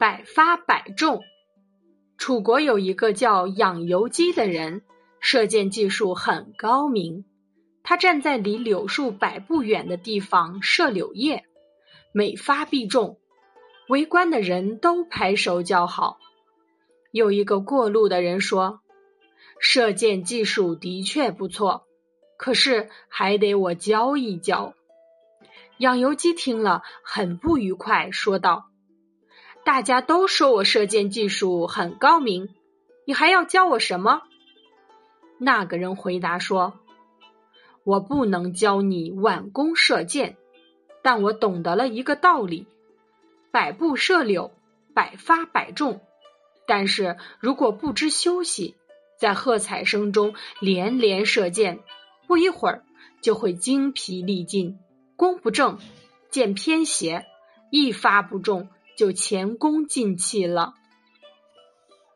百发百中。楚国有一个叫养由基的人，射箭技术很高明。他站在离柳树百步远的地方射柳叶，每发必中，围观的人都拍手叫好。有一个过路的人说：“射箭技术的确不错，可是还得我教一教。”养由基听了很不愉快，说道：“大家都说我射箭技术很高明，你还要教我什么？”那个人回答说：“我不能教你挽弓射箭，但我懂得了一个道理：百步射柳，百发百中。但是如果不知休息，在喝彩声中连连射箭，不一会儿就会精疲力尽。”弓不正，箭偏斜，一发不中就前功尽弃了。